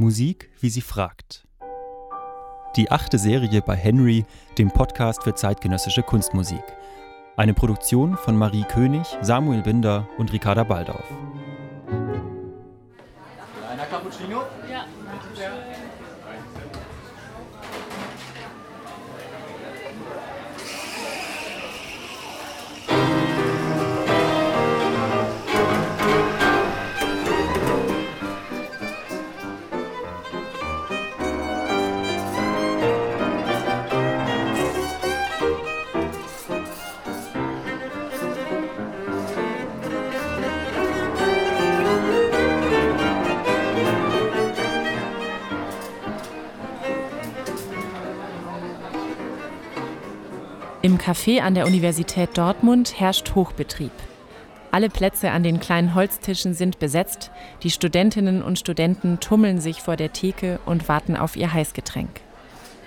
Musik, wie sie fragt. Die achte Serie bei Henry, dem Podcast für zeitgenössische Kunstmusik. Eine Produktion von Marie König, Samuel Binder und Ricarda Baldauf. Einer Cappuccino? Ja. Im Café an der Universität Dortmund herrscht Hochbetrieb. Alle Plätze an den kleinen Holztischen sind besetzt. Die Studentinnen und Studenten tummeln sich vor der Theke und warten auf ihr Heißgetränk.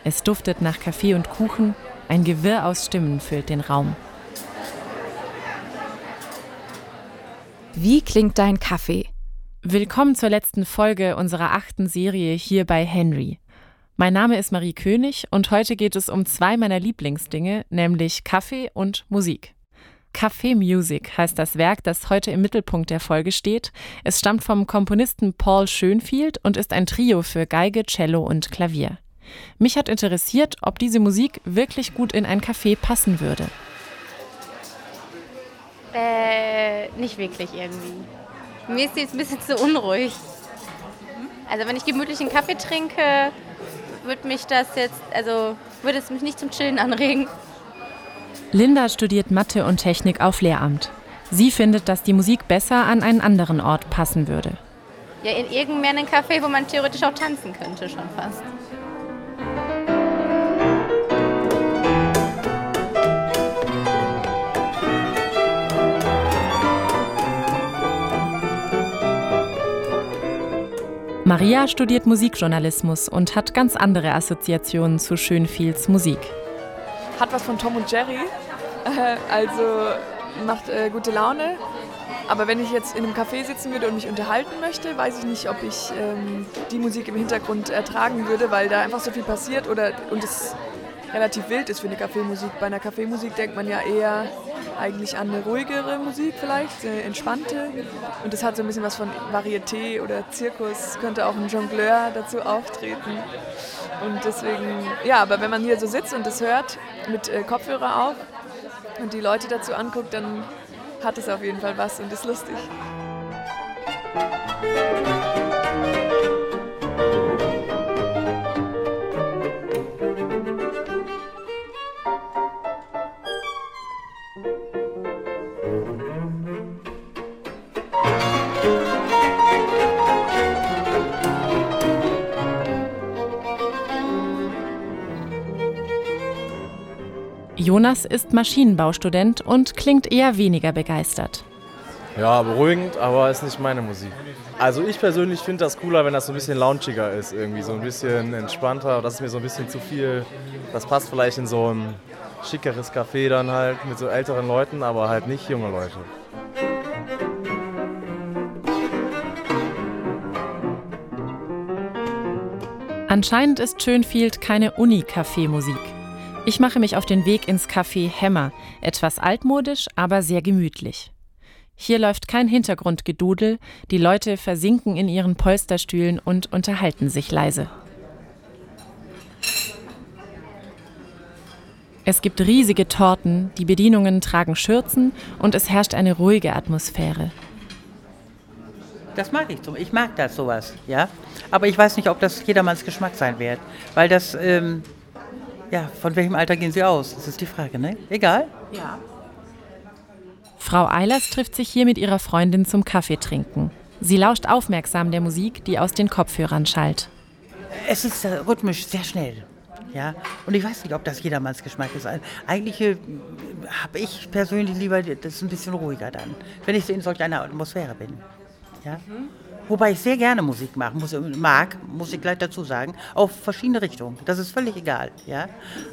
Es duftet nach Kaffee und Kuchen. Ein Gewirr aus Stimmen füllt den Raum. Wie klingt dein Kaffee? Willkommen zur letzten Folge unserer achten Serie hier bei Henry. Mein Name ist Marie König und heute geht es um zwei meiner Lieblingsdinge, nämlich Kaffee und Musik. Café Music heißt das Werk, das heute im Mittelpunkt der Folge steht. Es stammt vom Komponisten Paul Schönfield und ist ein Trio für Geige, Cello und Klavier. Mich hat interessiert, ob diese Musik wirklich gut in ein Café passen würde. Äh, nicht wirklich irgendwie. Mir ist sie jetzt ein bisschen zu unruhig. Also wenn ich gemütlich einen Kaffee trinke, würde mich das jetzt, also würde es mich nicht zum Chillen anregen. Linda studiert Mathe und Technik auf Lehramt. Sie findet, dass die Musik besser an einen anderen Ort passen würde. Ja, in irgendeinem Café, wo man theoretisch auch tanzen könnte, schon fast. Maria studiert Musikjournalismus und hat ganz andere Assoziationen zu Schönfields Musik. Hat was von Tom und Jerry, äh, also macht äh, gute Laune. Aber wenn ich jetzt in einem Café sitzen würde und mich unterhalten möchte, weiß ich nicht, ob ich ähm, die Musik im Hintergrund ertragen würde, weil da einfach so viel passiert oder und es relativ wild ist für eine Kaffeemusik. Bei einer Kaffeemusik denkt man ja eher eigentlich an eine ruhigere Musik vielleicht, eine entspannte. Und das hat so ein bisschen was von Varieté oder Zirkus, könnte auch ein Jongleur dazu auftreten. Und deswegen, ja, aber wenn man hier so sitzt und das hört, mit äh, Kopfhörer auf und die Leute dazu anguckt, dann hat es auf jeden Fall was und ist lustig. Jonas ist Maschinenbaustudent und klingt eher weniger begeistert. Ja, beruhigend, aber ist nicht meine Musik. Also ich persönlich finde das cooler, wenn das so ein bisschen launchiger ist, irgendwie so ein bisschen entspannter. Das ist mir so ein bisschen zu viel. Das passt vielleicht in so ein schickeres Café dann halt mit so älteren Leuten, aber halt nicht junge Leute. Anscheinend ist Schönfield keine Uni-Café-Musik. Ich mache mich auf den Weg ins Café Hämmer, etwas altmodisch, aber sehr gemütlich. Hier läuft kein Hintergrundgedudel, die Leute versinken in ihren Polsterstühlen und unterhalten sich leise. Es gibt riesige Torten, die Bedienungen tragen Schürzen und es herrscht eine ruhige Atmosphäre. Das mag ich. Ich mag das sowas, ja. Aber ich weiß nicht, ob das jedermanns Geschmack sein wird, weil das ähm, ja, von welchem Alter gehen Sie aus? Das ist die Frage, ne? Egal? Ja. Frau Eilers trifft sich hier mit ihrer Freundin zum Kaffee trinken. Sie lauscht aufmerksam der Musik, die aus den Kopfhörern schallt. Es ist äh, rhythmisch sehr schnell. Ja, und ich weiß nicht, ob das jedermanns Geschmack ist. Eigentlich äh, habe ich persönlich lieber das ein bisschen ruhiger dann, wenn ich in solch einer Atmosphäre bin. Ja? Mhm. Wobei ich sehr gerne Musik mache, muss, mag, muss ich gleich dazu sagen, auf verschiedene Richtungen. Das ist völlig egal. Ja?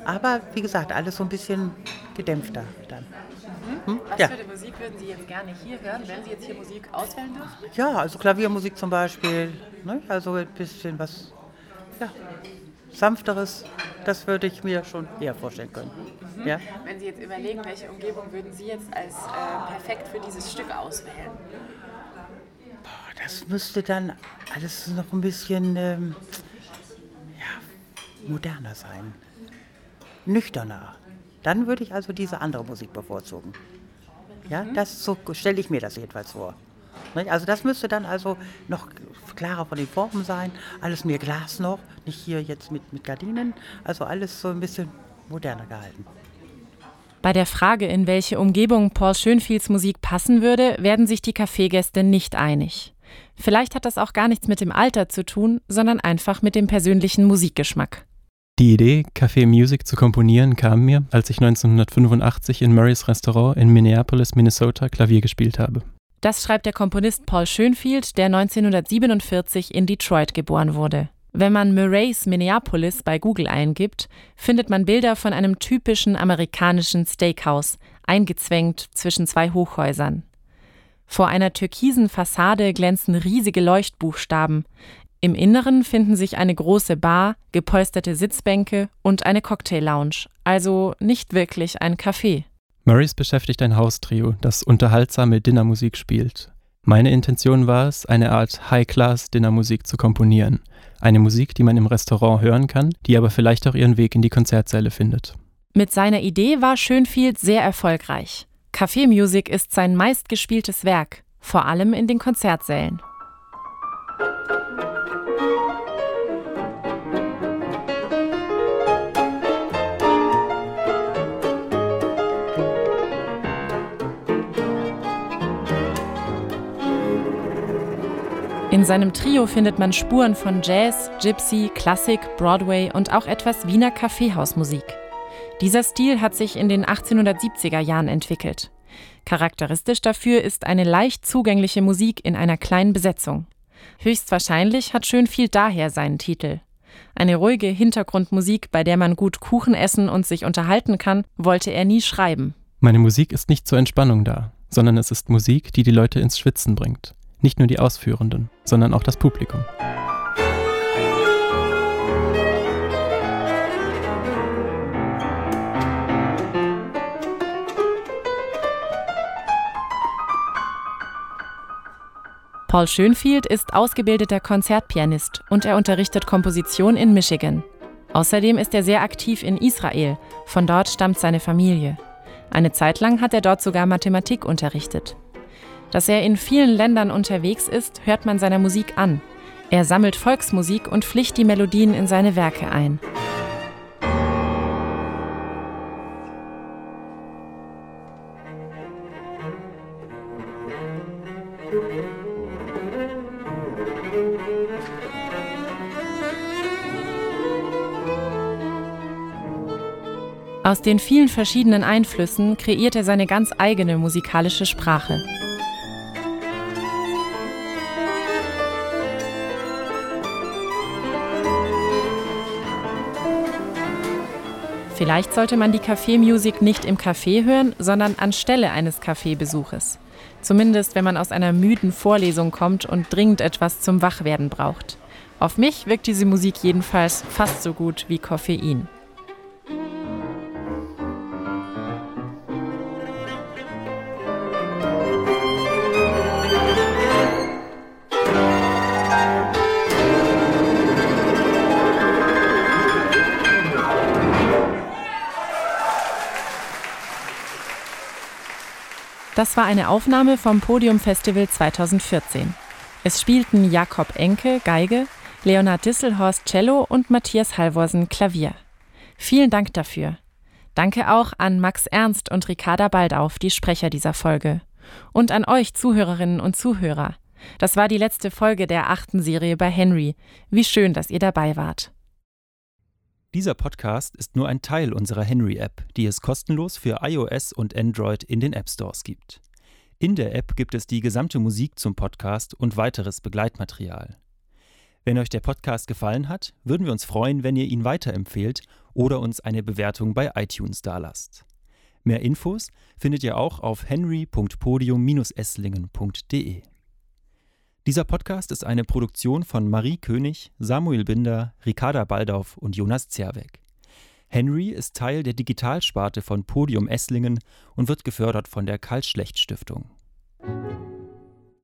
Aber wie gesagt, alles so ein bisschen gedämpfter dann. Hm? Was ja. für eine Musik würden Sie jetzt gerne hier hören, wenn Sie jetzt hier Musik auswählen dürfen? Ja, also Klaviermusik zum Beispiel. Ne? Also ein bisschen was ja, sanfteres, das würde ich mir schon eher vorstellen können. Mhm. Ja? Wenn Sie jetzt überlegen, welche Umgebung würden Sie jetzt als äh, perfekt für dieses Stück auswählen? Boah, das müsste dann alles noch ein bisschen ähm, ja, moderner sein, nüchterner. Dann würde ich also diese andere Musik bevorzugen. Ja, mhm. das so stelle ich mir das jedenfalls vor. Also das müsste dann also noch klarer von den Formen sein, alles mehr Glas noch, nicht hier jetzt mit, mit Gardinen, also alles so ein bisschen moderner gehalten. Bei der Frage, in welche Umgebung Paul Schönfields Musik passen würde, werden sich die Kaffeegäste nicht einig. Vielleicht hat das auch gar nichts mit dem Alter zu tun, sondern einfach mit dem persönlichen Musikgeschmack. Die Idee, Café Music zu komponieren, kam mir, als ich 1985 in Murrays Restaurant in Minneapolis, Minnesota Klavier gespielt habe. Das schreibt der Komponist Paul Schönfield, der 1947 in Detroit geboren wurde. Wenn man Murray's Minneapolis bei Google eingibt, findet man Bilder von einem typischen amerikanischen Steakhouse, eingezwängt zwischen zwei Hochhäusern. Vor einer türkisen Fassade glänzen riesige Leuchtbuchstaben. Im Inneren finden sich eine große Bar, gepolsterte Sitzbänke und eine Cocktail-Lounge, also nicht wirklich ein Café. Murrays beschäftigt ein Haustrio, das unterhaltsame Dinnermusik spielt. Meine Intention war es, eine Art High-Class-Dinnermusik zu komponieren. Eine Musik, die man im Restaurant hören kann, die aber vielleicht auch ihren Weg in die Konzertsäle findet. Mit seiner Idee war Schönfield sehr erfolgreich. Café Music ist sein meistgespieltes Werk, vor allem in den Konzertsälen. In seinem Trio findet man Spuren von Jazz, Gypsy, Klassik, Broadway und auch etwas Wiener Kaffeehausmusik. Dieser Stil hat sich in den 1870er Jahren entwickelt. Charakteristisch dafür ist eine leicht zugängliche Musik in einer kleinen Besetzung. Höchstwahrscheinlich hat Schönfield daher seinen Titel. Eine ruhige Hintergrundmusik, bei der man gut Kuchen essen und sich unterhalten kann, wollte er nie schreiben. Meine Musik ist nicht zur Entspannung da, sondern es ist Musik, die die Leute ins Schwitzen bringt. Nicht nur die Ausführenden, sondern auch das Publikum. Paul Schönfield ist ausgebildeter Konzertpianist und er unterrichtet Komposition in Michigan. Außerdem ist er sehr aktiv in Israel, von dort stammt seine Familie. Eine Zeit lang hat er dort sogar Mathematik unterrichtet. Dass er in vielen Ländern unterwegs ist, hört man seiner Musik an. Er sammelt Volksmusik und pflicht die Melodien in seine Werke ein. Aus den vielen verschiedenen Einflüssen kreiert er seine ganz eigene musikalische Sprache. Vielleicht sollte man die Kaffeemusik nicht im Café hören, sondern anstelle eines Kaffeebesuches. Zumindest wenn man aus einer müden Vorlesung kommt und dringend etwas zum Wachwerden braucht. Auf mich wirkt diese Musik jedenfalls fast so gut wie Koffein. Das war eine Aufnahme vom Podium Festival 2014. Es spielten Jakob Enke Geige, Leonhard Disselhorst Cello und Matthias Halvorsen Klavier. Vielen Dank dafür. Danke auch an Max Ernst und Ricarda Baldauf, die Sprecher dieser Folge. Und an euch Zuhörerinnen und Zuhörer. Das war die letzte Folge der achten Serie bei Henry. Wie schön, dass ihr dabei wart. Dieser Podcast ist nur ein Teil unserer Henry-App, die es kostenlos für iOS und Android in den App Stores gibt. In der App gibt es die gesamte Musik zum Podcast und weiteres Begleitmaterial. Wenn euch der Podcast gefallen hat, würden wir uns freuen, wenn ihr ihn weiterempfehlt oder uns eine Bewertung bei iTunes dalasst. Mehr Infos findet ihr auch auf henry.podium-esslingen.de. Dieser Podcast ist eine Produktion von Marie König, Samuel Binder, Ricarda Baldauf und Jonas Zerweck. Henry ist Teil der Digitalsparte von Podium Esslingen und wird gefördert von der Karl Schlecht Stiftung.